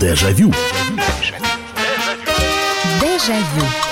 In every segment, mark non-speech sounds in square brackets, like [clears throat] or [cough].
Дежавю. Дежавю.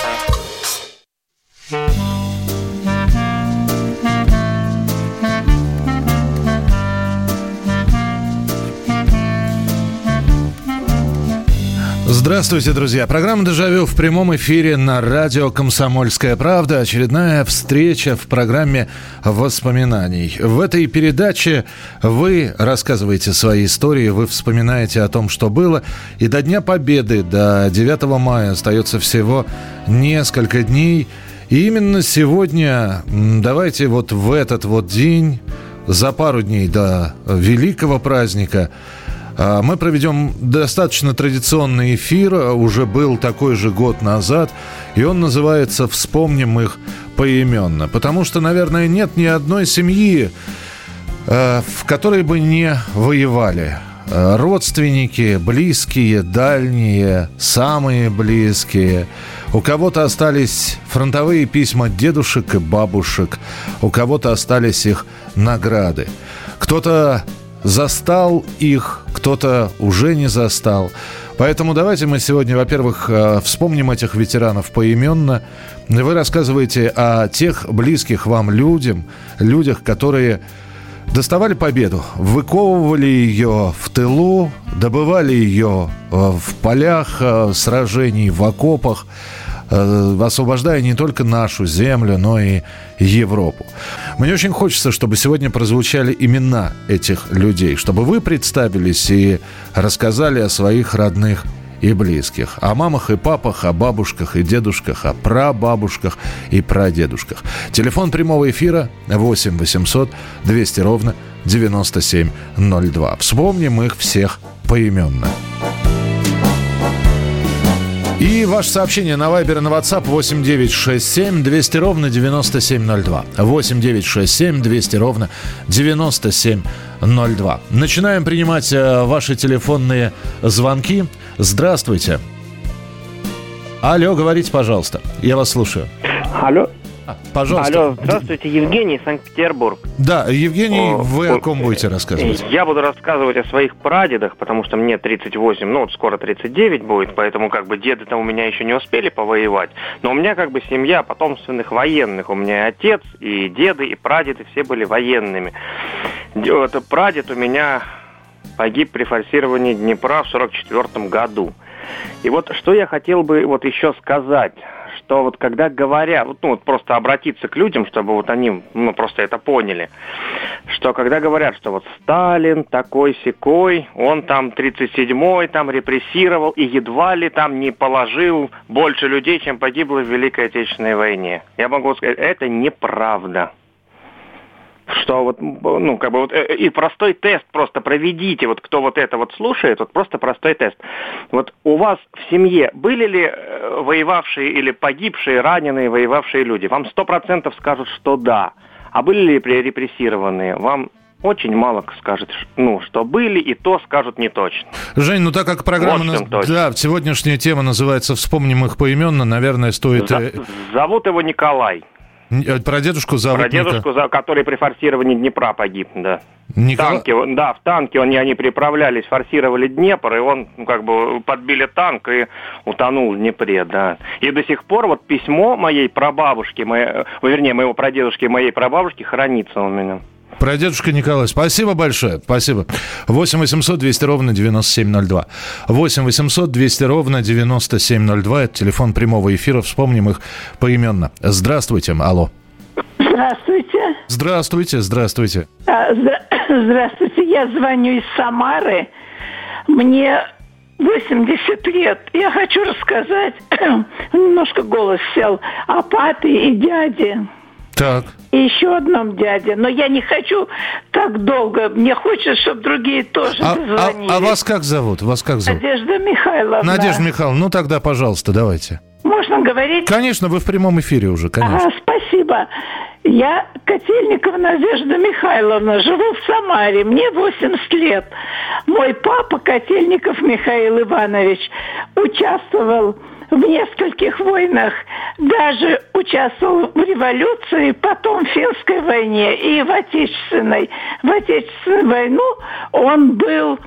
Здравствуйте, друзья. Программа «Дежавю» в прямом эфире на радио «Комсомольская правда». Очередная встреча в программе воспоминаний. В этой передаче вы рассказываете свои истории, вы вспоминаете о том, что было. И до Дня Победы, до 9 мая остается всего несколько дней. И именно сегодня, давайте вот в этот вот день, за пару дней до великого праздника – мы проведем достаточно традиционный эфир. Уже был такой же год назад. И он называется «Вспомним их поименно». Потому что, наверное, нет ни одной семьи, а, в которой бы не воевали. А, родственники, близкие, дальние, самые близкие. У кого-то остались фронтовые письма дедушек и бабушек. У кого-то остались их награды. Кто-то застал их, кто-то уже не застал. Поэтому давайте мы сегодня, во-первых, э, вспомним этих ветеранов поименно. Вы рассказываете о тех близких вам людям, людях, которые доставали победу, выковывали ее в тылу, добывали ее э, в полях э, сражений, в окопах, освобождая не только нашу землю, но и Европу. Мне очень хочется, чтобы сегодня прозвучали имена этих людей, чтобы вы представились и рассказали о своих родных и близких. О мамах и папах, о бабушках и дедушках, о прабабушках и прадедушках. Телефон прямого эфира 8 800 200 ровно 9702. Вспомним их всех поименно. И ваше сообщение на Viber и на WhatsApp 8967 200 ровно 9702. 8967 200 ровно 9702. Начинаем принимать э, ваши телефонные звонки. Здравствуйте. Алло, говорите, пожалуйста. Я вас слушаю. Алло, Пожалуйста. Алло, здравствуйте, Евгений, Санкт-Петербург. Да, Евгений, О, вы о ком будете рассказывать? Я буду рассказывать о своих прадедах, потому что мне 38, ну вот скоро 39 будет, поэтому как бы деды-то у меня еще не успели повоевать. Но у меня как бы семья потомственных военных. У меня и отец, и деды, и прадеды все были военными. Вот, прадед у меня погиб при форсировании Днепра в 44 году. И вот что я хотел бы вот еще сказать что вот когда говорят, вот, ну вот просто обратиться к людям, чтобы вот они ну, просто это поняли, что когда говорят, что вот Сталин такой секой, он там 37-й там репрессировал и едва ли там не положил больше людей, чем погибло в Великой Отечественной войне. Я могу сказать, это неправда что вот, ну, как бы вот, э, и простой тест просто проведите, вот кто вот это вот слушает, вот просто простой тест. Вот у вас в семье были ли э, воевавшие или погибшие, раненые, воевавшие люди? Вам сто процентов скажут, что да. А были ли репрессированные? Вам очень мало скажет, ну, что были, и то скажут не точно. Жень, ну так как программа... Вот нас... Да, сегодняшняя тема называется «Вспомним их поименно», наверное, стоит... За... Зовут его Николай. Э, про дедушку зовут Про дедушку, за, который при форсировании Днепра погиб, да. Никола... Танки, да, в танке они, они приправлялись, форсировали Днепр, и он ну, как бы подбили танк и утонул в Днепре, да. И до сих пор вот письмо моей прабабушки, моей, э, вернее, моего прадедушки моей прабабушки хранится у меня. Про дедушка Николай. Спасибо большое. Спасибо. 8 800 200 ровно 9702. 8 800 200 ровно 9702. Это телефон прямого эфира. Вспомним их поименно. Здравствуйте. Алло. Здравствуйте. Здравствуйте. Здравствуйте. А, [clears throat] здравствуйте. Я звоню из Самары. Мне 80 лет. Я хочу рассказать, [clears throat] немножко голос сел, о папе и дяде. Так. И еще одном дяде. Но я не хочу так долго. Мне хочется, чтобы другие тоже а, дозвонились. А, а вас как зовут? Вас как зовут? Надежда Михайловна. Надежда Михайловна, ну тогда, пожалуйста, давайте. Можно говорить? Конечно, вы в прямом эфире уже, конечно. А, спасибо. Я Котельникова Надежда Михайловна, живу в Самаре, мне 80 лет. Мой папа Котельников Михаил Иванович участвовал в нескольких войнах, даже участвовал в революции, потом в финской войне и в Отечественной. В Отечественную войну он был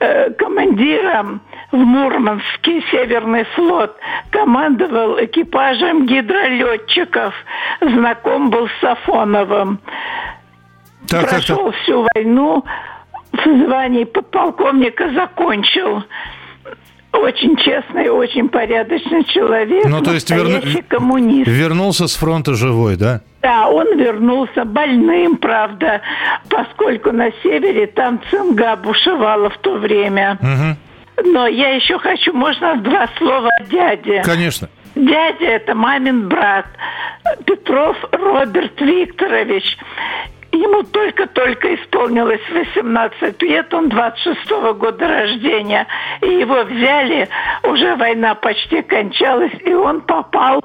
э, командиром в Мурманске Северный флот. Командовал экипажем гидролетчиков. Знаком был с Сафоновым. Так, Прошел так, так. всю войну в звании подполковника закончил. Очень честный, очень порядочный человек. Ну, то есть верну... коммунист. вернулся с фронта живой, да? Да, он вернулся больным, правда, поскольку на севере там цинга бушевала в то время. Угу. Но я еще хочу, можно два слова о дяде? Конечно. Дядя – это мамин брат. Петров Роберт Викторович. Ему только-только исполнилось 18 лет, он 26-го года рождения. И его взяли, уже война почти кончалась, и он попал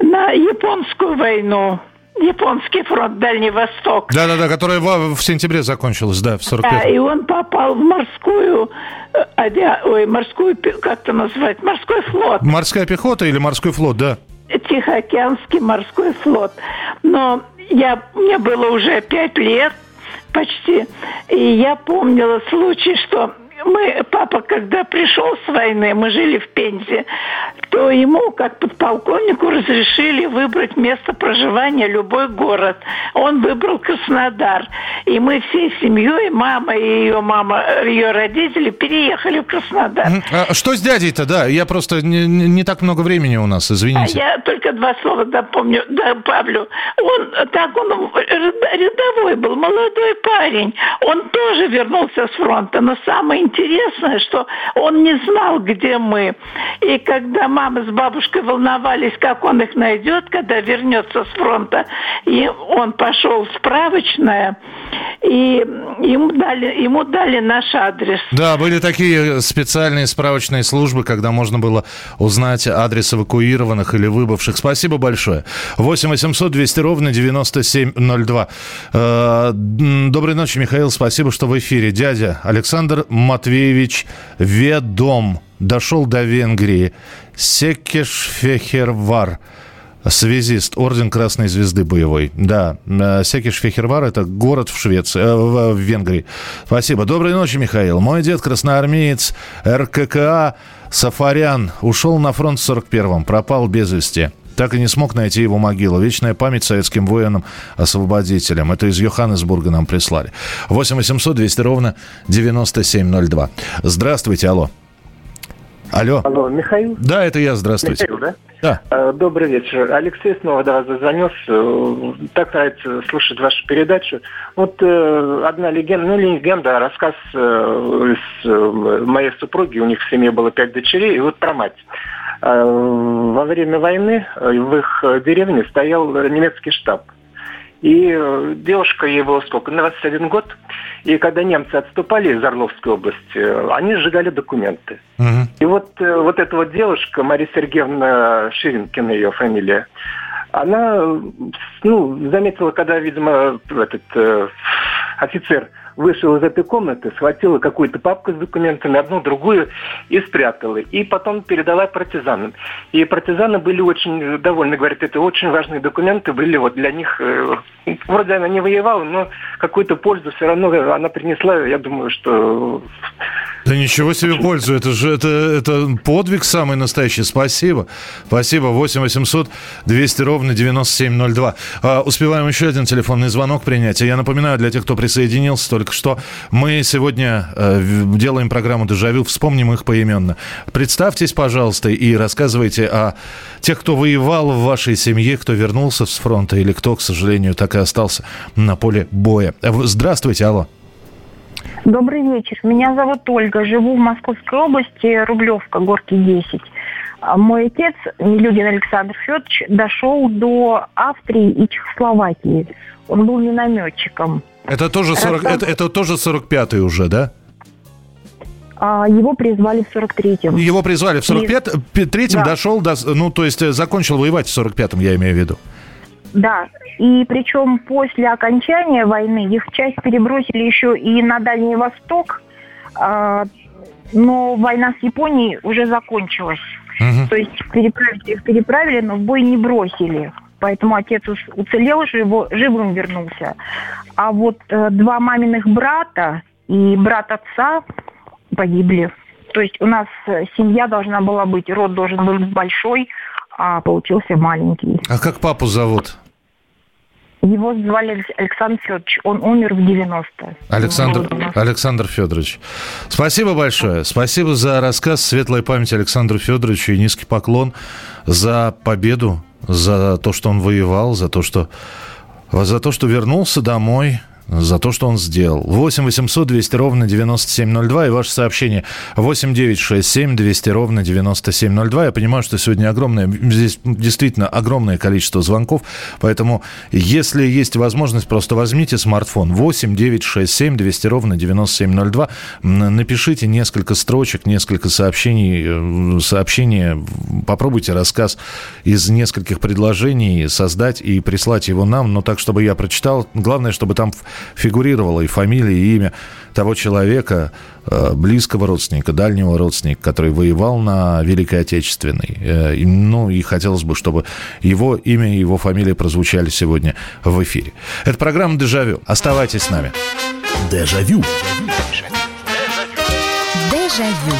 на японскую войну. Японский фронт, Дальний Восток. Да-да-да, которая в, в сентябре закончилась, да, в 45 Да, и он попал в морскую э, авиа... Ой, морскую, как это назвать? Морской флот. Морская пехота или морской флот, да? Тихоокеанский морской флот. Но я, мне было уже пять лет почти, и я помнила случай, что мы, папа, когда пришел с войны, мы жили в Пензе, то ему, как подполковнику, разрешили выбрать место проживания любой город. Он выбрал Краснодар. И мы всей семьей, мама и ее мама, ее родители переехали в Краснодар. А что с дядей-то, да? Я просто не, не так много времени у нас, извините. А я только два слова допомню, добавлю. Он, так он рядовой был, молодой парень. Он тоже вернулся с фронта, но самое интересное, что он не знал, где мы. И когда мама с бабушкой волновались, как он их найдет, когда вернется с фронта, и он пошел в справочное, и ему дали, ему дали наш адрес. Да, были такие специальные справочные службы, когда можно было узнать адрес эвакуированных или выбывших. Спасибо большое. 8 800 200 ровно 9702. Э, доброй ночи, Михаил. Спасибо, что в эфире. Дядя Александр Матвеевич Ведом дошел до Венгрии. Секешфехервар связист, орден Красной Звезды боевой. Да, э, Секиш Фехервар – это город в Швеции, э, в, в Венгрии. Спасибо. Доброй ночи, Михаил. Мой дед красноармеец РККА Сафарян ушел на фронт в 41-м, пропал без вести. Так и не смог найти его могилу. Вечная память советским воинам-освободителям. Это из Йоханнесбурга нам прислали. 8 800 200 ровно 9702. Здравствуйте, алло. Алло. Алло, Михаил? Да, это я, здравствуйте. Михаил, да? Да. Э, добрый вечер. Алексей снова до вас зазвонился. Так нравится слушать вашу передачу. Вот э, одна легенда, ну не легенда, а рассказ э, э, моей супруги. У них в семье было пять дочерей. И вот про мать. Э, во время войны в их деревне стоял немецкий штаб. И э, девушка его сколько, 21 год. И когда немцы отступали из Орловской области, они сжигали документы. Угу. И вот, э, вот эта вот девушка, Мария Сергеевна Ширинкина ее фамилия, она ну, заметила, когда, видимо, этот э, офицер вышел из этой комнаты, схватила какую-то папку с документами, одну, другую, и спрятала. И потом передала партизанам. И партизаны были очень довольны, говорят, это очень важные документы были вот для них. Э, вроде она не воевала, но какую-то пользу все равно она принесла. Я думаю, что да ничего себе пользу, это же это, это подвиг самый настоящий. Спасибо. Спасибо. 8 800 200 ровно 9702. А, успеваем еще один телефонный звонок принять. Я напоминаю для тех, кто присоединился только что, мы сегодня э, делаем программу «Дежавю», вспомним их поименно. Представьтесь, пожалуйста, и рассказывайте о тех, кто воевал в вашей семье, кто вернулся с фронта или кто, к сожалению, так и остался на поле боя. Здравствуйте, алло. Добрый вечер. Меня зовут Ольга. Живу в Московской области, Рублевка, Горки 10. А мой отец, Нелюдин Александр Федорович, дошел до Австрии и Чехословакии. Он был минометчиком. Это тоже, 40, Рассказ... это, это тоже 45-й уже, да? А, его призвали в 43-м. Его призвали в 43-м, да. дошел до... Ну, то есть э, закончил воевать в 45-м, я имею в виду. Да, и причем после окончания войны их часть перебросили еще и на Дальний Восток, а, но война с Японией уже закончилась. Угу. То есть переправить их переправили, но в бой не бросили. Поэтому отец уцелел, живо, живым вернулся. А вот э, два маминых брата и брат отца погибли. То есть у нас семья должна была быть, род должен был быть большой, а получился маленький. А как папу зовут? Его звали Александр Федорович. Он умер в 90-е. Александр, Александр Федорович. Спасибо большое. Спасибо за рассказ. Светлая память Александру Федоровичу и низкий поклон за победу, за то, что он воевал, за то, что, за то, что вернулся домой, за то, что он сделал. 8 800 200 ровно 9702 и ваше сообщение 8 9 6 7 200 ровно 9702. Я понимаю, что сегодня огромное, здесь действительно огромное количество звонков, поэтому если есть возможность, просто возьмите смартфон 8 9 6 7 200 ровно 9702, напишите несколько строчек, несколько сообщений, э, сообщения, попробуйте рассказ из нескольких предложений создать и прислать его нам, но так, чтобы я прочитал. Главное, чтобы там фигурировала и фамилия, и имя того человека, э, близкого родственника, дальнего родственника, который воевал на Великой Отечественной. Э, ну и хотелось бы, чтобы его имя и его фамилия прозвучали сегодня в эфире. Это программа «Дежавю». Оставайтесь с нами. Дежавю. Дежавю.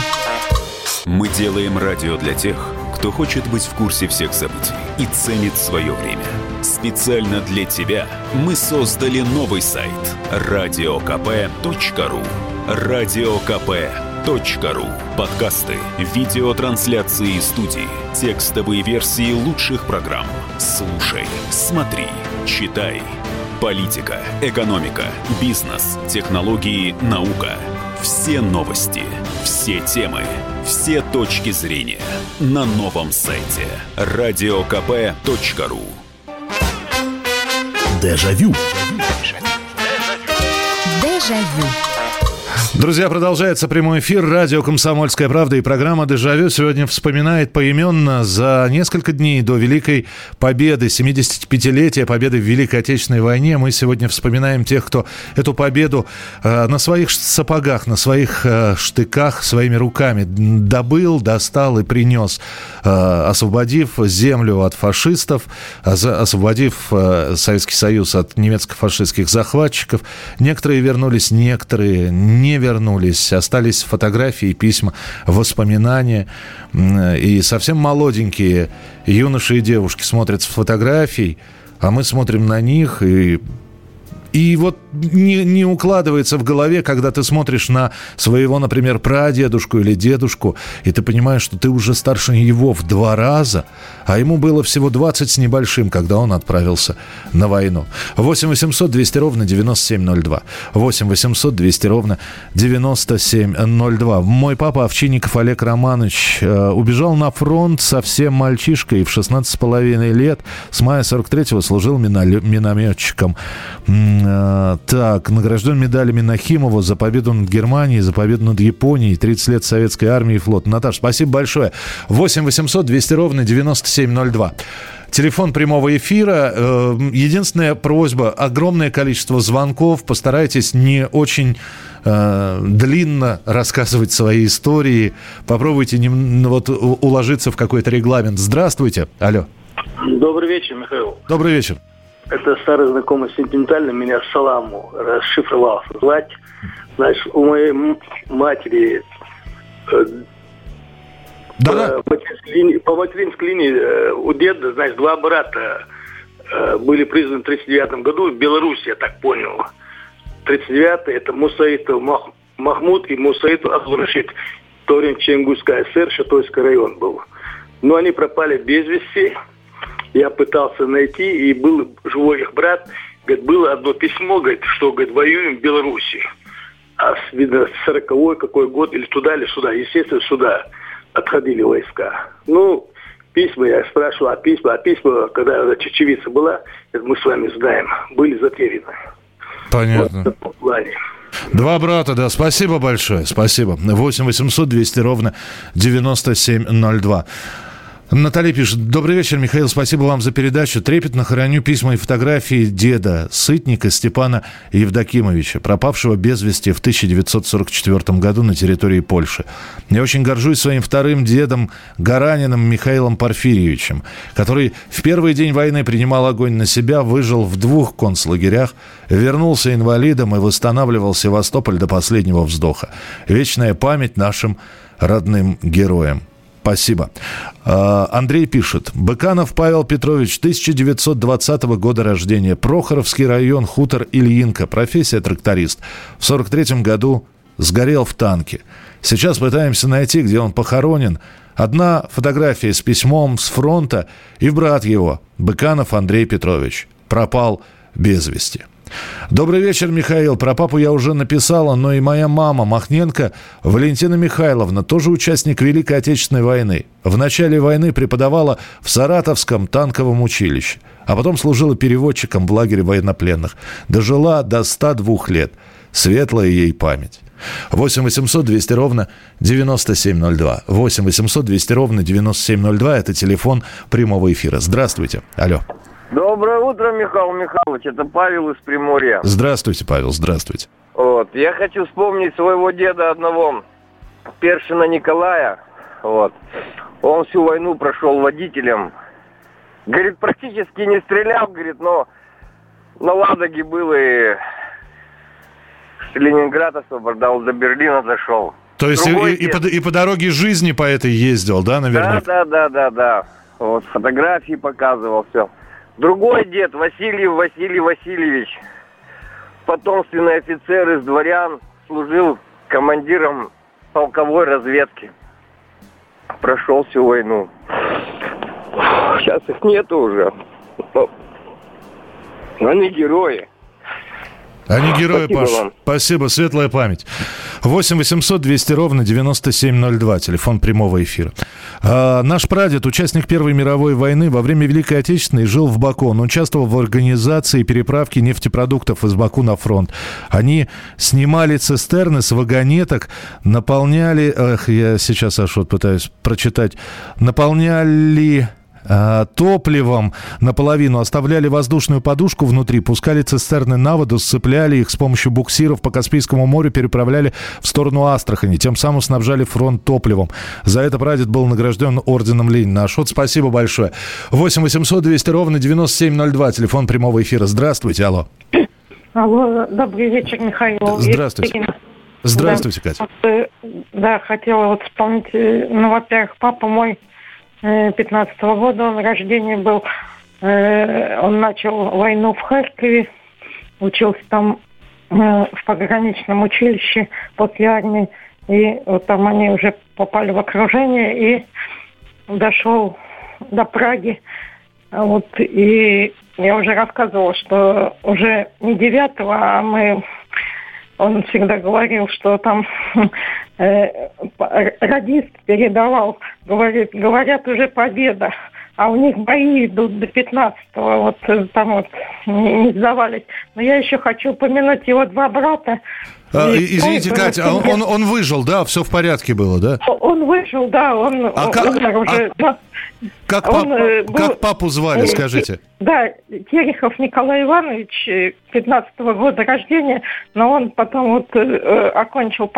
Мы делаем радио для тех, кто хочет быть в курсе всех событий и ценит свое время – Специально для тебя мы создали новый сайт радиокп.ру радиокп.ру Подкасты, видеотрансляции студии, текстовые версии лучших программ. Слушай, смотри, читай. Политика, экономика, бизнес, технологии, наука. Все новости, все темы, все точки зрения на новом сайте радиокп.ру Дежавю. Дежавю. Друзья, продолжается прямой эфир. Радио «Комсомольская правда» и программа «Дежавю» сегодня вспоминает поименно за несколько дней до Великой Победы, 75-летия Победы в Великой Отечественной войне. Мы сегодня вспоминаем тех, кто эту победу э, на своих сапогах, на своих э, штыках, своими руками добыл, достал и принес, э, освободив землю от фашистов, освободив э, Советский Союз от немецко-фашистских захватчиков. Некоторые вернулись, некоторые не вернулись вернулись, остались фотографии, письма, воспоминания. И совсем молоденькие юноши и девушки смотрят с фотографий, а мы смотрим на них и и вот не, не укладывается в голове, когда ты смотришь на своего, например, прадедушку или дедушку, и ты понимаешь, что ты уже старше его в два раза, а ему было всего 20 с небольшим, когда он отправился на войну. 8 800 200 ровно 9702. 8 800 200 ровно 9702. Мой папа Овчинников Олег Романович э, убежал на фронт совсем мальчишкой в 16,5 лет. С мая 43-го служил минометчиком. Так, награжден медалями Нахимова за победу над Германией, за победу над Японией, 30 лет советской армии и флота. Наташа, спасибо большое. 8 800 200 ровно 9702. Телефон прямого эфира. Э, единственная просьба, огромное количество звонков. Постарайтесь не очень э, длинно рассказывать свои истории. Попробуйте не, вот, уложиться в какой-то регламент. Здравствуйте. Алло. Добрый вечер, Михаил. Добрый вечер. Это старый знакомый сентиментально меня Саламу расшифровался звать. Знаешь, у моей матери э, да, да. По, материнской линии, по материнской линии э, у деда, значит, два брата э, были признаны в 1939 году в Беларуси, я так понял. 39-й это Мусаитов Мах, Махмуд и Мусаитов Азурашид. В то время Ченгузская ССР, Шатойский район был. Но они пропали без вести. Я пытался найти, и был живой их брат. Говорит, было одно письмо, говорит, что, говорит, воюем в Беларуси. А, видно, 40-й какой год, или туда, или сюда. Естественно, сюда отходили войска. Ну, письма, я спрашивал, а письма, а письма, когда чечевица была, мы с вами знаем, были затеряны. Понятно. Вот в таком плане. Два брата, да, спасибо большое, спасибо. 8 800 200 ровно 9702. Наталья пишет. Добрый вечер, Михаил. Спасибо вам за передачу. Трепетно храню письма и фотографии деда, сытника Степана Евдокимовича, пропавшего без вести в 1944 году на территории Польши. Я очень горжусь своим вторым дедом Гараниным Михаилом Порфирьевичем, который в первый день войны принимал огонь на себя, выжил в двух концлагерях, вернулся инвалидом и восстанавливал Севастополь до последнего вздоха. Вечная память нашим родным героям. Спасибо. А, Андрей пишет. Быканов Павел Петрович, 1920 года рождения. Прохоровский район, хутор Ильинка. Профессия тракторист. В 43 году сгорел в танке. Сейчас пытаемся найти, где он похоронен. Одна фотография с письмом с фронта и брат его, Быканов Андрей Петрович. Пропал без вести. Добрый вечер, Михаил. Про папу я уже написала, но и моя мама Махненко Валентина Михайловна, тоже участник Великой Отечественной войны. В начале войны преподавала в Саратовском танковом училище, а потом служила переводчиком в лагере военнопленных. Дожила до 102 лет. Светлая ей память. 8 800 200 ровно 9702. 8 800 200 ровно 9702. Это телефон прямого эфира. Здравствуйте. Алло. Доброе утро, Михаил Михайлович. Это Павел из Приморья. Здравствуйте, Павел, здравствуйте. Вот. Я хочу вспомнить своего деда одного, Першина Николая. Вот. Он всю войну прошел водителем. Говорит, практически не стрелял, говорит, но на Ладоге был и Ленинград освобождал, до Берлина зашел. То есть и, и, по, и по дороге жизни по этой ездил, да, наверное? Да, да, да, да, да. Вот фотографии показывал, все. Другой дед, Васильев Василий Васильевич, потомственный офицер из дворян, служил командиром полковой разведки. Прошел всю войну. Сейчас их нету уже. Но они герои. Они герои, Спасибо Паш. Вам. Спасибо, светлая память. 8 800 200 ровно 9702, телефон прямого эфира. А, наш прадед, участник Первой мировой войны, во время Великой Отечественной жил в Баку. Он участвовал в организации переправки нефтепродуктов из Баку на фронт. Они снимали цистерны с вагонеток, наполняли... Эх, я сейчас аж вот пытаюсь прочитать. Наполняли Э, топливом наполовину, оставляли воздушную подушку внутри, пускали цистерны на воду, сцепляли их с помощью буксиров по Каспийскому морю, переправляли в сторону Астрахани, тем самым снабжали фронт топливом. За это прадед был награжден орденом Ленина. Ашот, спасибо большое. 8 800 200 ровно 9702, телефон прямого эфира. Здравствуйте, алло. Алло, добрый вечер, Михаил. Здравствуйте. Здравствуйте, да. Катя. Э, да, хотела вот вспомнить, э, ну, во-первых, папа мой 15 -го года он рождения был. Э, он начал войну в Харькове, учился там э, в пограничном училище после армии. И вот там они уже попали в окружение и дошел до Праги. Вот, и я уже рассказывала, что уже не 9 а мы он всегда говорил, что там э, [laughs] радист передавал, говорит, говорят уже победа, а у них бои идут до 15-го, вот э, там вот не сдавались. Но я еще хочу упомянуть его два брата. А, извините, Катя, а он, он, он выжил, да? Все в порядке было, да? Он выжил, да, он а он, как, уже... А, как, он, пап, э, был, как папу звали, скажите? Да, Терехов Николай Иванович, 15 -го года рождения, но он потом вот э, окончил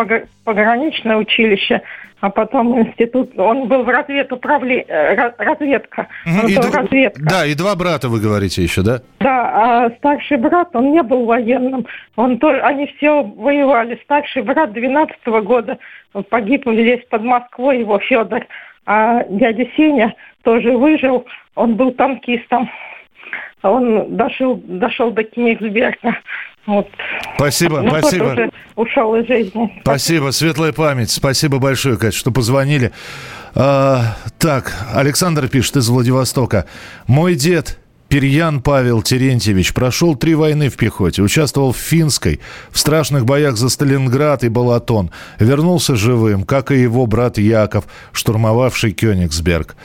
пограничное училище, а потом институт, он был в разведуправлении, э, разведка. И д... разведка. Да, и два брата вы говорите еще, да? Да, а старший брат, он не был военным, он тоже, они все воевали. Старший брат 12 -го года погиб здесь под Москвой, его Федор, а дядя Сеня тоже выжил, он был танкистом. Он дошел, дошел до Кенигсберга. Вот. Спасибо, ну, спасибо. Уже ушел из жизни. Спасибо, светлая память. Спасибо большое, Катя, что позвонили. А, так, Александр пишет из Владивостока. Мой дед Перьян Павел Терентьевич прошел три войны в пехоте, участвовал в Финской, в страшных боях за Сталинград и Балатон. Вернулся живым, как и его брат Яков, штурмовавший Кёнигсберг.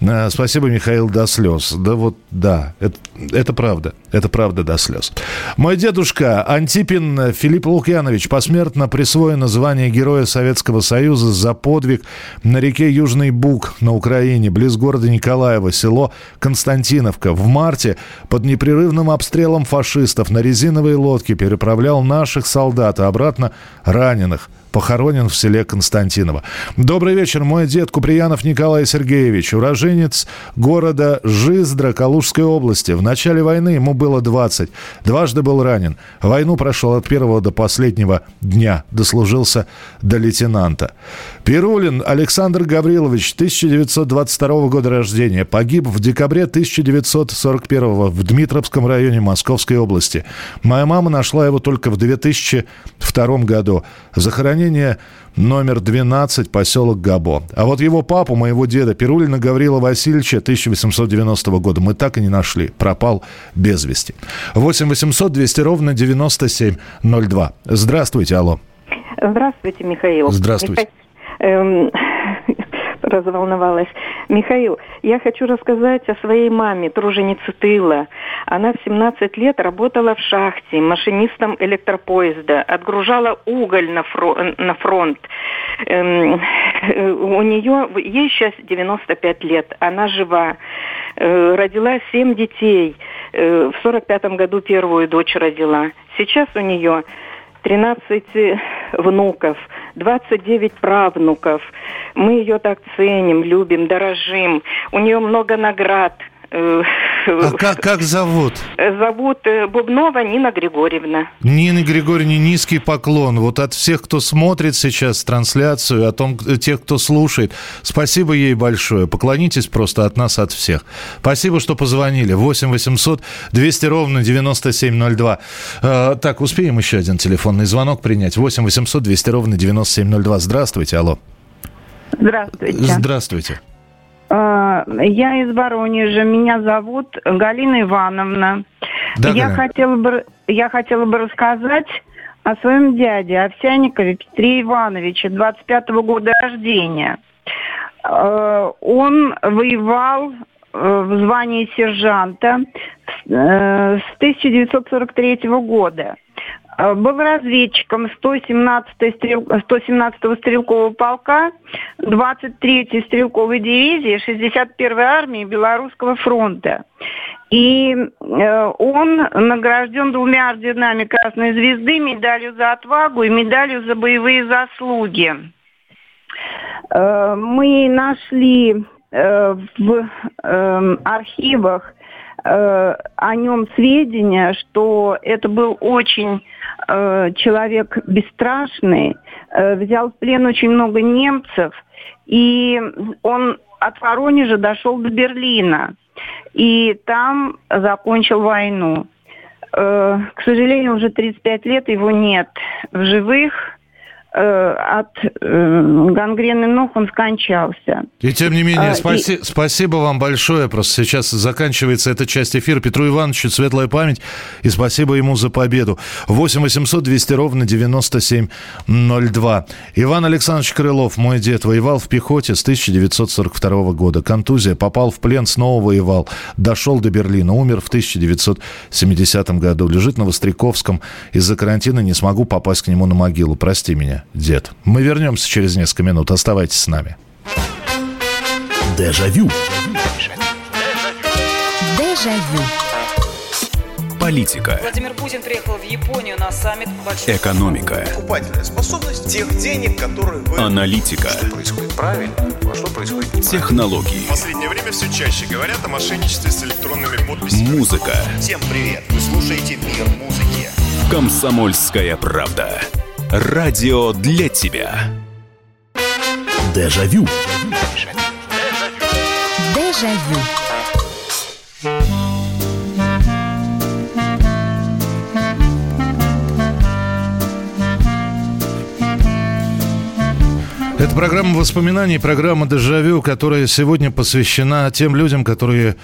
Э, спасибо, Михаил, до слез. Да вот, да, это, это правда. Это правда до слез. Мой дедушка Антипин Филипп Лукьянович посмертно присвоено звание Героя Советского Союза за подвиг на реке Южный Буг на Украине, близ города Николаева, село Константиновка. В марте под непрерывным обстрелом фашистов на резиновой лодке переправлял наших солдат, а обратно раненых похоронен в селе Константиново. Добрый вечер, мой дед Куприянов Николай Сергеевич, уроженец города Жиздра Калужской области. В начале войны ему было 20. Дважды был ранен. Войну прошел от первого до последнего дня. Дослужился до лейтенанта. Перулин Александр Гаврилович, 1922 года рождения. Погиб в декабре 1941 в Дмитровском районе Московской области. Моя мама нашла его только в 2002 году. Захоронение номер 12, поселок Габо. А вот его папу, моего деда, Перулина Гаврила Васильевича, 1890 года, мы так и не нашли. Пропал без вести. 8 800 200 ровно 9702. Здравствуйте, алло. Здравствуйте, Михаил. Здравствуйте. Миха... Эм, [laughs] разволновалась. Михаил, я хочу рассказать о своей маме, труженице тыла. Она в 17 лет работала в шахте, машинистом электропоезда, отгружала уголь на, фро- на фронт. Эм, у нее, ей сейчас 95 лет, она жива. Э, родила 7 детей. Э, в 45 году первую дочь родила. Сейчас у нее 13 внуков, 29 правнуков. Мы ее так ценим, любим, дорожим. У нее много наград. Э, а как, как зовут? Зовут э, Бубнова Нина Григорьевна. Нина Григорьевна, низкий поклон. Вот от всех, кто смотрит сейчас трансляцию, о том, тех, кто слушает. Спасибо ей большое. Поклонитесь просто от нас, от всех. Спасибо, что позвонили. 8 800 200 ровно 9702. Э, так, успеем еще один телефонный звонок принять. 8 800 200 ровно 9702. Здравствуйте, алло. Здравствуйте. Здравствуйте. А, я из Воронежа. Меня зовут Галина Ивановна. Да, я, хотела бы, я хотела бы рассказать о своем дяде Овсяникове Петре Ивановиче, 25-го года рождения. А, он воевал э, в звании сержанта э, с 1943 года. Э, был разведчиком 117-й стрел... 117-го стрелкового полка, 23-й стрелковой дивизии 61-й армии Белорусского фронта. И э, он награжден двумя орденами Красной Звезды, медалью за отвагу и медалью за боевые заслуги. Э, мы нашли в э, архивах э, о нем сведения, что это был очень э, человек бесстрашный, э, взял в плен очень много немцев, и он от Воронежа дошел до Берлина, и там закончил войну. Э, к сожалению, уже 35 лет его нет в живых, Э, от э, гангрены ног он скончался. И тем не менее, а, спаси, и... спасибо вам большое. Просто сейчас заканчивается эта часть эфира. Петру Ивановичу светлая память. И спасибо ему за победу. 8 800 200 ровно 9702. Иван Александрович Крылов, мой дед, воевал в пехоте с 1942 года. Контузия. Попал в плен, снова воевал. Дошел до Берлина. Умер в 1970 году. Лежит на Востряковском. Из-за карантина не смогу попасть к нему на могилу. Прости меня дед. Мы вернемся через несколько минут. Оставайтесь с нами. Дежавю. Дежавю. Политика. Владимир Путин приехал в Японию на саммит большой... Экономика. Покупательная способность тех денег, которые вы... Аналитика. Что происходит правильно, а что происходит неправильно. Технологии. В последнее время все чаще говорят о мошенничестве с электронными подписями. Музыка. Всем привет. Вы слушаете «Мир музыки». Комсомольская правда. Радио для тебя. Дежавю. Дежавю. Это программа воспоминаний, программа «Дежавю», которая сегодня посвящена тем людям, которые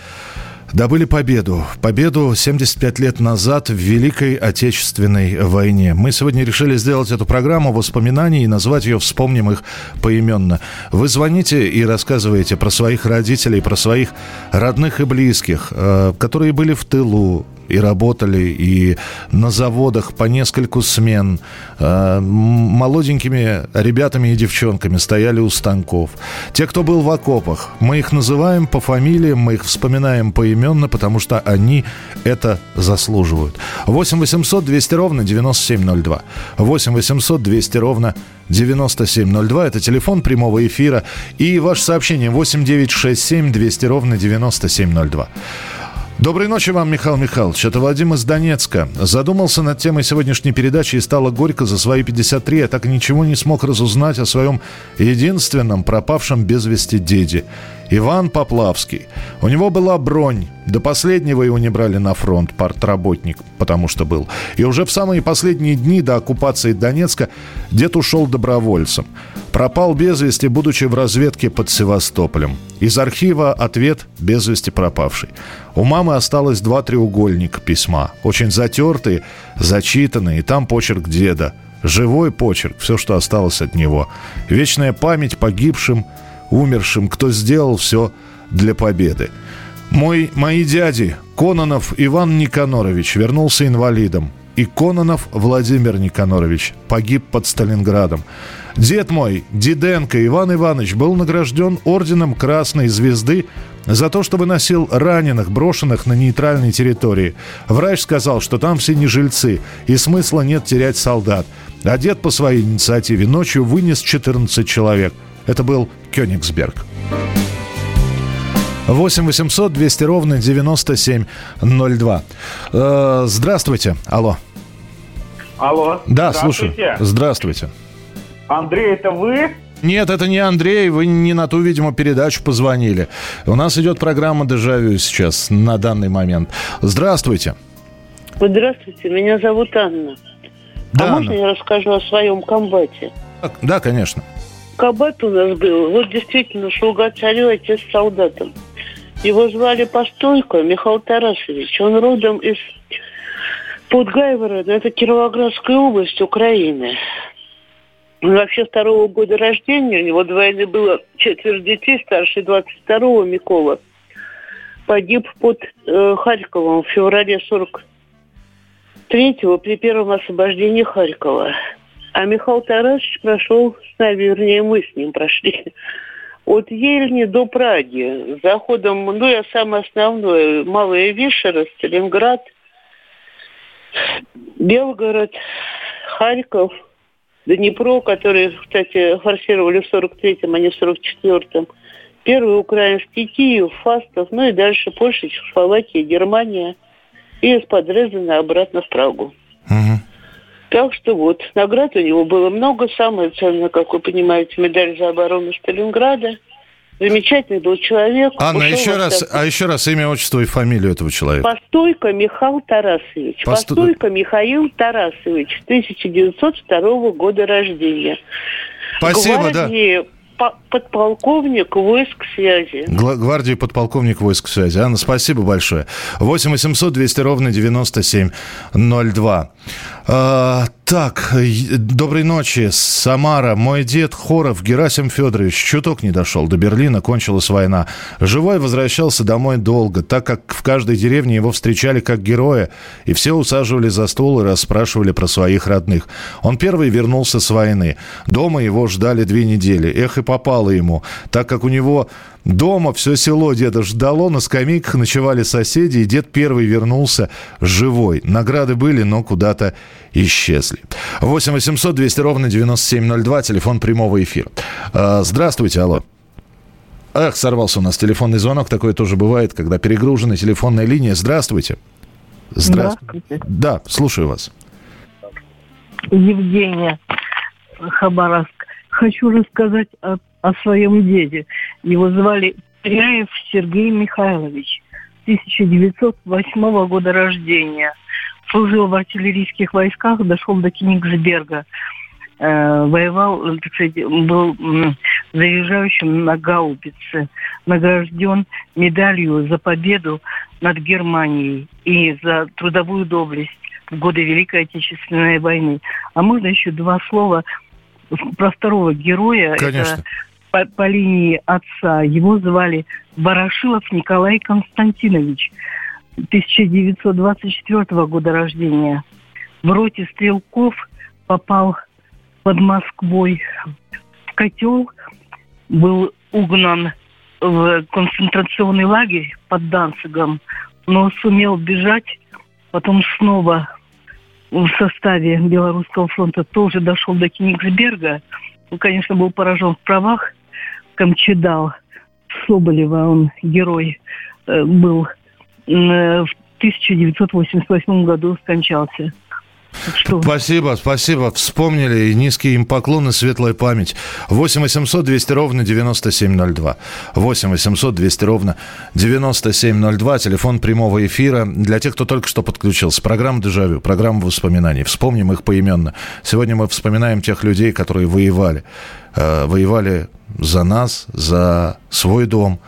добыли победу. Победу 75 лет назад в Великой Отечественной войне. Мы сегодня решили сделать эту программу воспоминаний и назвать ее «Вспомним их поименно». Вы звоните и рассказываете про своих родителей, про своих родных и близких, э, которые были в тылу, и работали, и на заводах по нескольку смен. Э, молоденькими ребятами и девчонками стояли у станков. Те, кто был в окопах, мы их называем по фамилиям, мы их вспоминаем поименно, потому что они это заслуживают. 8 800 200 ровно 9702. 8 800 200 ровно 9702. Это телефон прямого эфира. И ваше сообщение 8 967 200 ровно 9702. Доброй ночи вам, Михаил Михайлович. Это Вадим из Донецка. Задумался над темой сегодняшней передачи и стало горько за свои 53. Я так ничего не смог разузнать о своем единственном пропавшем без вести деде. Иван Поплавский. У него была бронь. До последнего его не брали на фронт, партработник, потому что был. И уже в самые последние дни до оккупации Донецка дед ушел добровольцем. Пропал без вести, будучи в разведке под Севастополем. Из архива ответ без вести пропавший. У мамы осталось два треугольника письма. Очень затертые, зачитанные. И там почерк деда. Живой почерк, все, что осталось от него. Вечная память погибшим, умершим, кто сделал все для победы. Мой, мои дяди, Кононов Иван Никанорович, вернулся инвалидом. И Кононов Владимир Никанорович погиб под Сталинградом. Дед мой, Диденко Иван Иванович, был награжден орденом Красной Звезды за то, что выносил раненых, брошенных на нейтральной территории. Врач сказал, что там все не жильцы, и смысла нет терять солдат. А дед по своей инициативе ночью вынес 14 человек. Это был Кёнигсберг. 8 800 200 ровно 9702. Э, здравствуйте. Алло. Алло. Да, слушаю. Здравствуйте. Андрей, это вы? Нет, это не Андрей, вы не на ту, видимо, передачу позвонили. У нас идет программа «Дежавю» сейчас, на данный момент. Здравствуйте. Здравствуйте, меня зовут Анна. Да, а можно Анна. я расскажу о своем комбате? Да, конечно. Комбат у нас был, вот действительно, слуга царю, отец солдатам. Его звали Постойко Михаил Тарасович. Он родом из Подгайворода, это Кировоградская область Украины. Он вообще второго года рождения, у него двойны было четверо детей, старший 22-го Микола. Погиб под э, Харьковом в феврале 43-го при первом освобождении Харькова. А Михаил Тарасович прошел с нами, вернее, мы с ним прошли от Ельни до Праги. Заходом, ну, я самое основное, Малая Вишера, Сталинград, Белгород, Харьков, Днепро, которые, кстати, форсировали в 43-м, а не в 44-м. Первый украинский Киев, Фастов, ну и дальше Польша, Чехословакия, Германия. И из-под Дрездена обратно в Прагу. Так что вот, наград у него было много. Самое ценное, как вы понимаете, медаль за оборону Сталинграда. Замечательный был человек. Анна, Ушел еще раз, а еще раз имя, отчество и фамилию этого человека. Постойко Михаил Тарасович. Посто- Постойко Михаил Тарасович, 1902 года рождения. Спасибо, да. Гвардии по- подполковник войск связи. Гвардии подполковник войск связи. Анна, спасибо большое. 8 800 200 ровно 9702. А, так, доброй ночи. Самара. Мой дед Хоров Герасим Федорович чуток не дошел. До Берлина кончилась война. Живой возвращался домой долго, так как в каждой деревне его встречали как героя, и все усаживали за стол и расспрашивали про своих родных. Он первый вернулся с войны. Дома его ждали две недели. Эх, и попало ему, так как у него дома все село деда ждало, на скамейках ночевали соседи, и дед первый вернулся живой. Награды были, но куда-то исчезли. 8 800 200 ровно 9702, телефон прямого эфира. А, Здравствуйте, алло. Эх, сорвался у нас телефонный звонок. Такое тоже бывает, когда перегружена телефонная линия. Здравствуйте. Здравствуйте. Да, слушаю вас. Евгения, Хабаровск. Хочу рассказать о, о своем деде. Его звали Пряев Сергей Михайлович. 1908 года рождения. Служил в артиллерийских войсках, дошел до Кенигсберга. Э, воевал, так сказать, был заряжающим на гаубице. Награжден медалью за победу над Германией и за трудовую доблесть в годы Великой Отечественной войны. А можно еще два слова про второго героя? Конечно. Это по, по линии отца. Его звали Барашилов Николай Константинович. 1924 года рождения. В роте стрелков попал под Москвой в котел, был угнан в концентрационный лагерь под Данцигом, но сумел бежать, потом снова в составе Белорусского фронта тоже дошел до Кенигсберга. Он, конечно, был поражен в правах. Камчедал Соболева, он герой, э, был э, в 1988 году скончался. Что? Спасибо, спасибо. Вспомнили. И низкий им поклон и светлая память. 8 800 200 ровно 9702. 8 800 200 ровно 9702. Телефон прямого эфира. Для тех, кто только что подключился. Программа «Дежавю», программа воспоминаний. Вспомним их поименно. Сегодня мы вспоминаем тех людей, которые воевали. Э, воевали за нас, за свой дом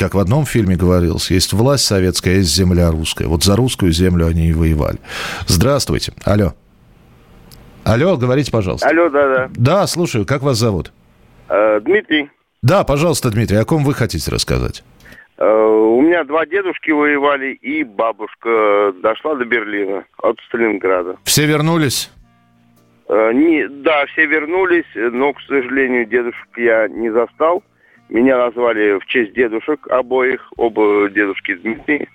как в одном фильме говорилось, есть власть советская, есть земля русская. Вот за русскую землю они и воевали. Здравствуйте. Алло. Алло, говорите, пожалуйста. Алло, да-да. Да, слушаю. Как вас зовут? Э, Дмитрий. Да, пожалуйста, Дмитрий. О ком вы хотите рассказать? Э, у меня два дедушки воевали, и бабушка дошла до Берлина от Сталинграда. Все вернулись? Э, не, да, все вернулись, но, к сожалению, дедушек я не застал. Меня назвали в честь дедушек обоих, оба дедушки Дмитрий.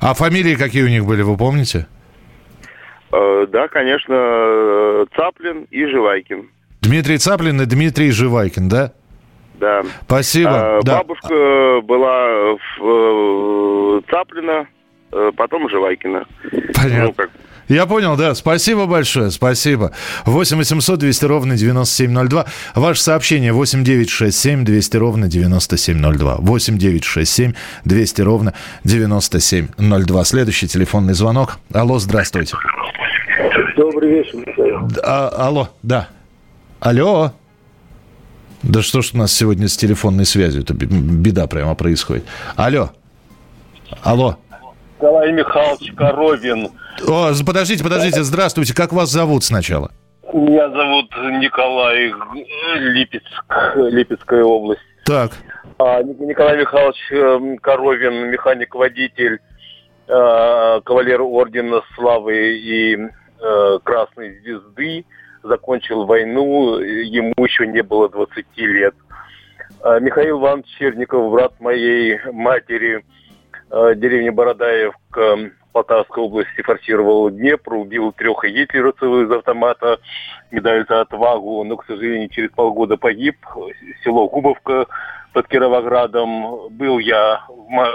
А фамилии какие у них были, вы помните? Э, да, конечно, э, Цаплин и Живайкин. Дмитрий Цаплин и Дмитрий Живайкин, да? Да. Спасибо. А, да. Бабушка была в, э, Цаплина, э, потом Живайкина. Понятно. Ну, как, я понял, да. Спасибо большое, спасибо. 8 800 200 ровно 9702. Ваше сообщение 8 967 200 ровно 9702. 8 967 200 ровно 9702. Следующий телефонный звонок. Алло, здравствуйте. Добрый вечер, Михаил. А, алло, да. Алло. Да что ж у нас сегодня с телефонной связью? Это беда прямо происходит. Алло. Алло. Николай Михайлович Коровин. О, подождите, подождите, здравствуйте. Как вас зовут сначала? Меня зовут Николай Липецк, Липецкая область. Так. А, Николай Михайлович эм, Коровин, механик-водитель, э, кавалер ордена славы и э, Красной звезды, закончил войну, ему еще не было 20 лет. А, Михаил Иванович Черников, брат моей матери, э, деревни Бородаевка, Полтавской области форсировал Днепр, убил трех гитлеровцев из автомата, медаль за отвагу, но, к сожалению, через полгода погиб. Село Губовка под Кировоградом. Был я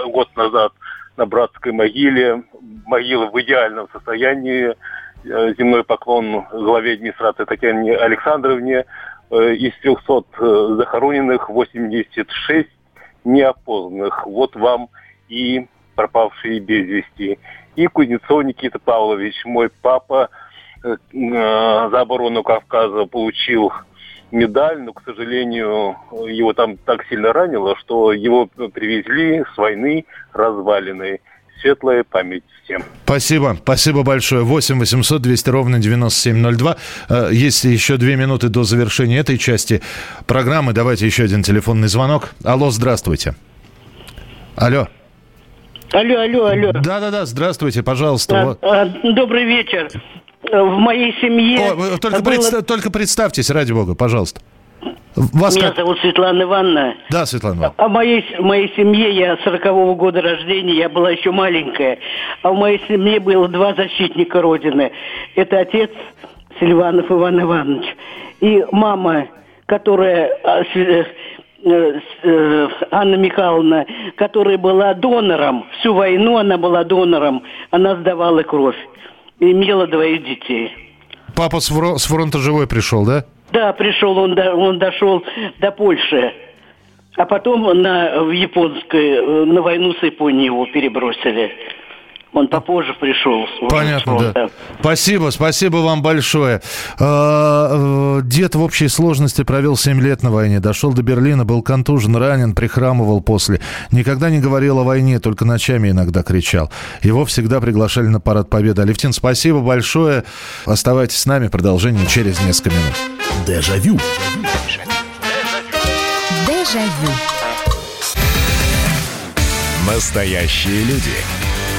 год назад на братской могиле. Могила в идеальном состоянии. Э, земной поклон главе администрации Татьяне Александровне. Э, из 300 э, захороненных 86 неопознанных. Вот вам и пропавшие без вести и Кузнецов Никита Павлович, мой папа э, за оборону Кавказа получил медаль, но, к сожалению, его там так сильно ранило, что его привезли с войны развалины. Светлая память всем. Спасибо, спасибо большое. 8 800 200 ровно 9702. Э, есть еще две минуты до завершения этой части программы. Давайте еще один телефонный звонок. Алло, здравствуйте. Алло. Алло, алло, алло. Да-да-да, здравствуйте, пожалуйста. А, а, добрый вечер. В моей семье... О, только, было... предста- только представьтесь, ради бога, пожалуйста. Вас Меня как... зовут Светлана Ивановна. Да, Светлана Ивановна. А в моей, в моей семье, я 40-го года рождения, я была еще маленькая. А в моей семье было два защитника Родины. Это отец Сильванов Иван Иванович и мама, которая а, э, Анна Михайловна, которая была донором, всю войну она была донором, она сдавала кровь, имела двоих детей. Папа с фронта живой пришел, да? Да, пришел, он, до, он дошел до Польши. А потом на, в японской, э, на войну с Японией его перебросили. Он попозже пришел. Понятно, да. Спасибо, спасибо вам большое. А, э, дед в общей сложности провел 7 лет на войне. Дошел до Берлина, был контужен, ранен, прихрамывал после. Никогда не говорил о войне, только ночами иногда кричал. Его всегда приглашали на парад Победы. Алевтин, спасибо большое. Оставайтесь с нами. Продолжение через несколько минут. Дежавю. Дежавю. Настоящие люди.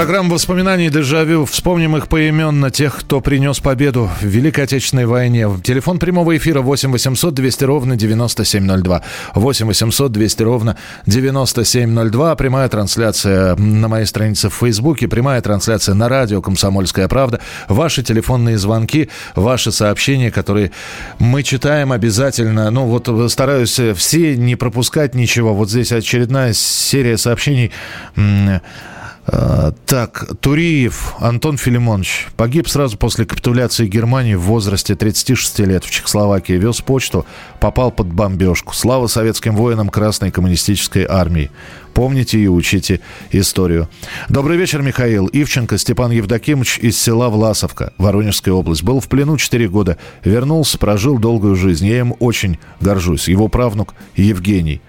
Программа воспоминаний «Дежавю». Вспомним их поименно, тех, кто принес победу в Великой Отечественной войне. Телефон прямого эфира 8 800 200 ровно 9702. 8 800 200 ровно 9702. Прямая трансляция на моей странице в Фейсбуке, прямая трансляция на радио «Комсомольская правда». Ваши телефонные звонки, ваши сообщения, которые мы читаем обязательно. Ну вот стараюсь все не пропускать ничего. Вот здесь очередная серия сообщений так, Туриев Антон Филимонович погиб сразу после капитуляции Германии в возрасте 36 лет в Чехословакии. Вез почту, попал под бомбежку. Слава советским воинам Красной коммунистической армии. Помните и учите историю. Добрый вечер, Михаил. Ивченко Степан Евдокимович из села Власовка, Воронежская область. Был в плену 4 года. Вернулся, прожил долгую жизнь. Я им очень горжусь. Его правнук Евгений.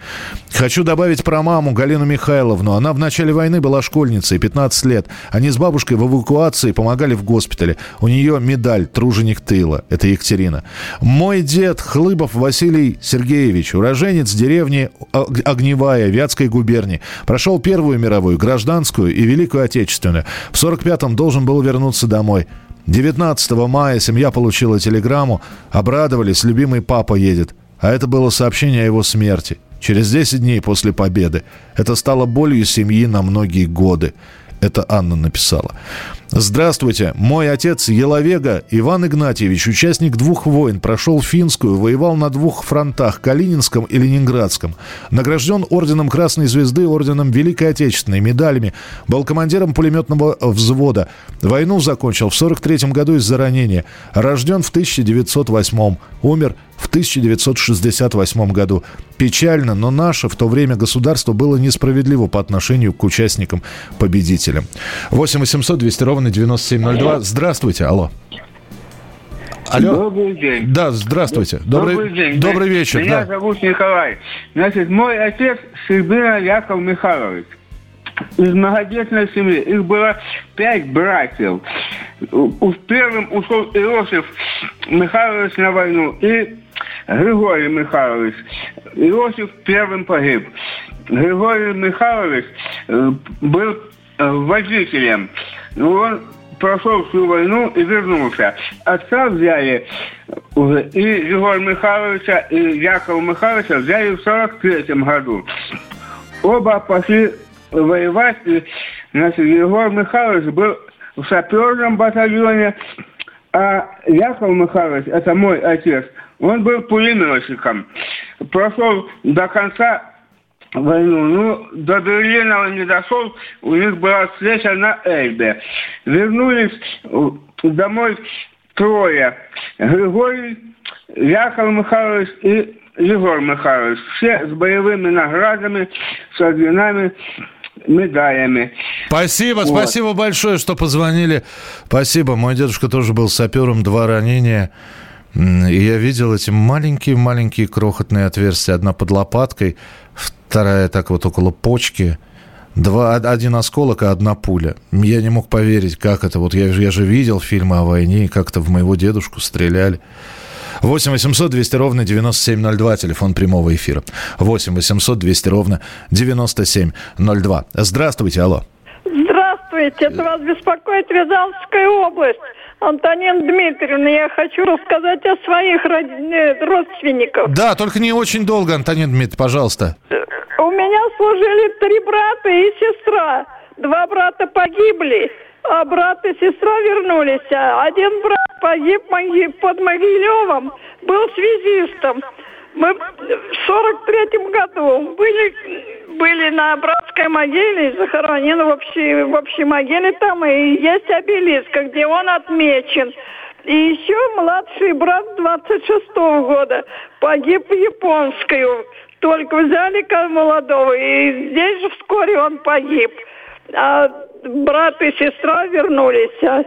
Хочу добавить про маму Галину Михайловну. Она в начале войны была школьницей, 15 лет. Они с бабушкой в эвакуации помогали в госпитале. У нее медаль «Труженик тыла». Это Екатерина. Мой дед Хлыбов Василий Сергеевич, уроженец деревни Огневая Вятской губернии. Прошел Первую мировую, гражданскую и Великую Отечественную. В 45-м должен был вернуться домой. 19 мая семья получила телеграмму. Обрадовались, любимый папа едет. А это было сообщение о его смерти. Через 10 дней после победы. Это стало болью семьи на многие годы. Это Анна написала. Здравствуйте. Мой отец Еловега Иван Игнатьевич, участник двух войн, прошел финскую, воевал на двух фронтах, Калининском и Ленинградском. Награжден орденом Красной Звезды, орденом Великой Отечественной, медалями. Был командиром пулеметного взвода. Войну закончил в 43 году из-за ранения. Рожден в 1908 Умер в 1968 году. Печально, но наше в то время государство было несправедливо по отношению к участникам-победителям. 8 800 200 ровно 9702. Здравствуйте, алло. Алло. Добрый день. Да, здравствуйте. Добрый, Добрый день. Добрый вечер. Меня да. зовут Николай. Значит, мой отец Сибира Яков Михайлович из многодетной семьи. Их было пять братьев. Первым ушел Иосиф Михайлович на войну и Григорий Михайлович. Иосиф первым погиб. Григорий Михайлович э, был э, водителем. Ну, Он прошел всю войну и вернулся. Отца взяли и Егора Михайловича, и Якова Михайловича взяли в 43 году. Оба пошли воевать. И, значит, Егор Михайлович был в саперном батальоне, а Яков Михайлович, это мой отец, он был пулеметчиком. Прошел до конца войну. Ну, до Берлина он не дошел, у них была встреча на Эльбе. Вернулись э, домой трое. Григорий, Яков Михайлович и Егор Михайлович. Все с боевыми наградами, с орденами, медалями. Спасибо, Вот. спасибо большое, что позвонили. Спасибо. Мой дедушка тоже был сапером, два ранения. И я видел эти маленькие-маленькие крохотные отверстия. Одна под лопаткой, вторая так вот около почки. Два, один осколок, а одна пуля. Я не мог поверить, как это. Вот я, я же видел фильмы о войне, и как-то в моего дедушку стреляли. 8 800 200 ровно 9702, телефон прямого эфира. 8 800 200 ровно 9702. Здравствуйте, алло. Здравствуйте, это вас беспокоит Рязанская область. Антонин Дмитриевна, я хочу рассказать о своих родственниках. Да, только не очень долго, Антонин Дмитриевич, пожалуйста. У меня служили три брата и сестра. Два брата погибли, а брат и сестра вернулись. А Один брат погиб под Могилевом, был связистом. Мы в сорок третьем году были, были на братской могиле, захоронены в общей, в общей могиле там, и есть обелиск, где он отмечен. И еще младший брат 26-го года погиб в японскую. Только взяли как молодого, и здесь же вскоре он погиб. А брат и сестра вернулись. А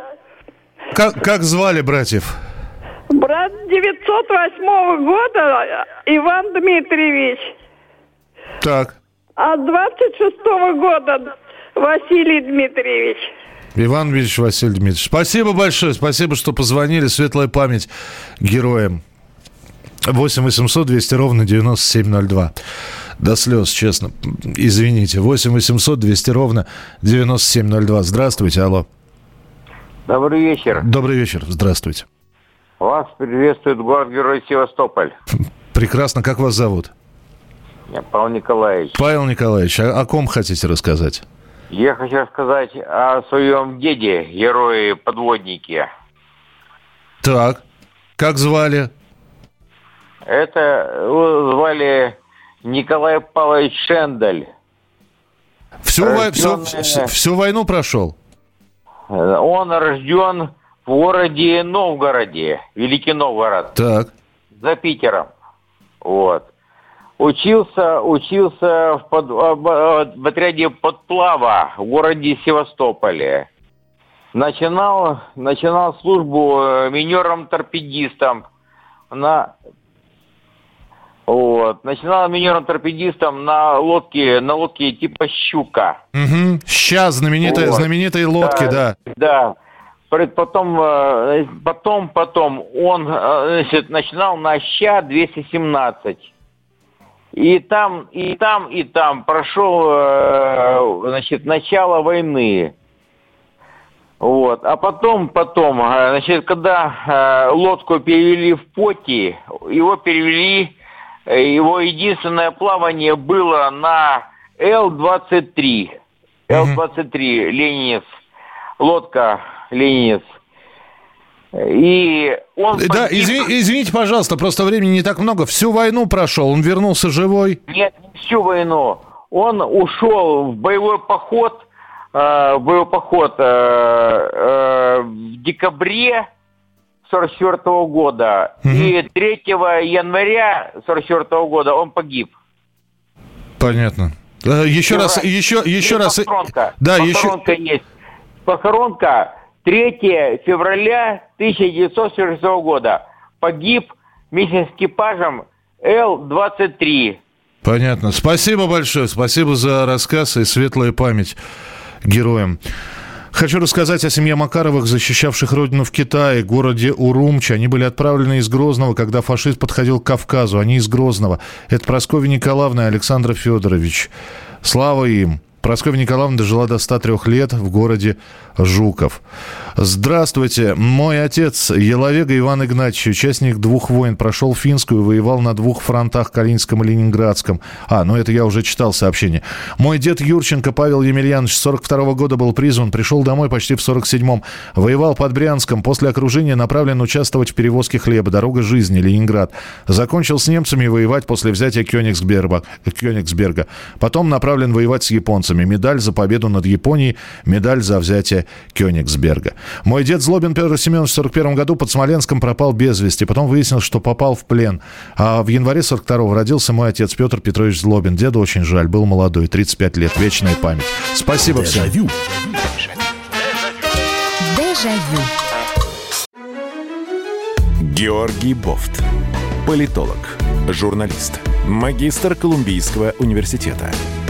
Как, как звали братьев? Брат 908 года Иван Дмитриевич. Так. А 26 года Василий Дмитриевич. Иван Ильич Василий Дмитриевич. Спасибо большое. Спасибо, что позвонили. Светлая память героям. 8 800 200 ровно 9702. До слез, честно. Извините. 8 800 200 ровно 9702. Здравствуйте, алло. Добрый вечер. Добрый вечер. Здравствуйте. Вас приветствует город-герой Севастополь. Прекрасно. Как вас зовут? Я Павел Николаевич. Павел Николаевич, а о ком хотите рассказать? Я хочу рассказать о своем деде, герое-подводнике. Так. Как звали? Это его звали Николай Павлович Шендель. Всю, всю- Рожденный- всю- всю войну прошел? Он рожден в городе Новгороде, Великий Новгород, Так. за Питером. Вот. Учился, учился в, под- в отряде подплава в городе Севастополе. Начинал, начинал службу э, минером-торпедистом на вот. Начинал минером-торпедистом на лодке, на лодке типа «Щука». Угу. Сейчас знаменитые, Вот. знаменитые лодки, да. Да. Потом, э, потом, потом он э, значит, начинал на ЩА-217. И там, и там, и там прошел э, значит, начало войны. Вот. А потом, потом, э, значит, когда э, лодку перевели в Поти, его перевели, э, его единственное плавание было на Л-23. Л-23, Ленинец, лодка Ленинец. И он... Да, погиб- изви- извините, пожалуйста, просто времени не так много. Всю войну прошел, он вернулся живой. Нет, не всю войну. Он ушел в боевой поход, э, в боевой поход э, э, в декабре 44 года. И 3 января 44 года он погиб. Понятно. Э, Еще раз, Февраль. еще, еще И раз. Похоронка. Да, еще. Похоронка есть. Похоронка 3 февраля 1946 года. Погиб вместе с экипажем Л-23. Понятно. Спасибо большое. Спасибо за рассказ и светлая память героям. Хочу рассказать о семье Макаровых, защищавших родину в Китае, городе Урумчи. Они были отправлены из Грозного, когда фашист подходил к Кавказу. Они из Грозного. Это Прасковья Николаевна и Александр Федорович. Слава им. Прасковья Николаевна дожила до 103 лет в городе Жуков. Здравствуйте. Мой отец Еловега Иван Игнатьевич, участник двух войн, прошел финскую, воевал на двух фронтах, Калининском и Ленинградском. А, ну это я уже читал сообщение. Мой дед Юрченко Павел Емельянович с 42 года был призван, пришел домой почти в 47-м. Воевал под Брянском, после окружения направлен участвовать в перевозке хлеба. Дорога жизни, Ленинград. Закончил с немцами воевать после взятия Кёнигсберга. Кёнигсберга. Потом направлен воевать с японцами. Медаль за победу над Японией, медаль за взятие Кёнигсберга. Мой дед Злобин Петр Семенович в 41 году под Смоленском пропал без вести. Потом выяснилось, что попал в плен. А в январе 42-го родился мой отец Петр Петрович Злобин. Деду очень жаль, был молодой, 35 лет, вечная память. Спасибо всем. Дежавю. Георгий Бофт. Политолог, журналист, магистр Колумбийского университета,